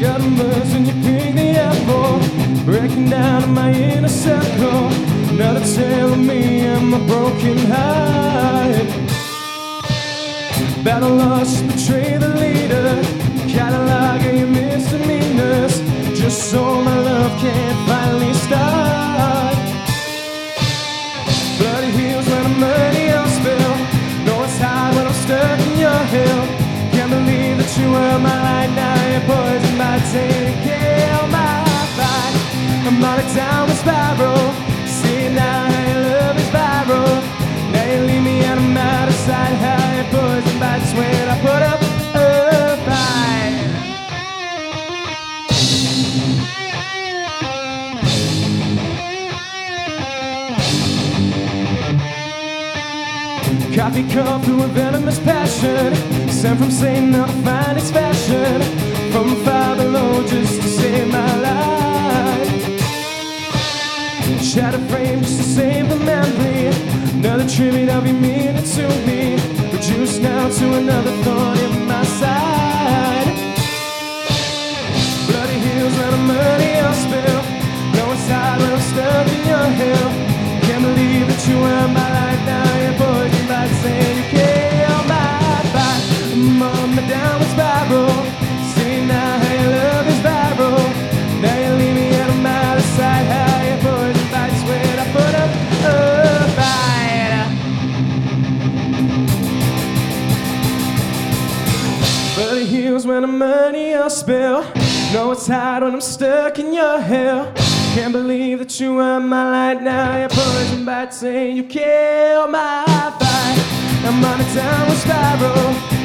Got a mercy and you pick me up breaking down my inner circle. Now they tell me I'm a broken heart. Battle lost, betray the leader. Catalog of your misdemeanors. Just so my love can finally start. Bloody heels when I'm murdered. Taking my. I'm on a downward spiral, see now love is viral. Now you leave me and I'm out of sight, how you I put up a fight. Coffee cup through a venomous passion Sent from Satan to find its fashion Shattered frame just to save the memory. Another tribute of your meaning to me. Reduced now to another thorn Bloody heals when I'm money I'll spill. Know it's hard when I'm stuck in your hell. Can't believe that you are my light. Now you're poison by saying you kill my fight. I'm on a downward spiral.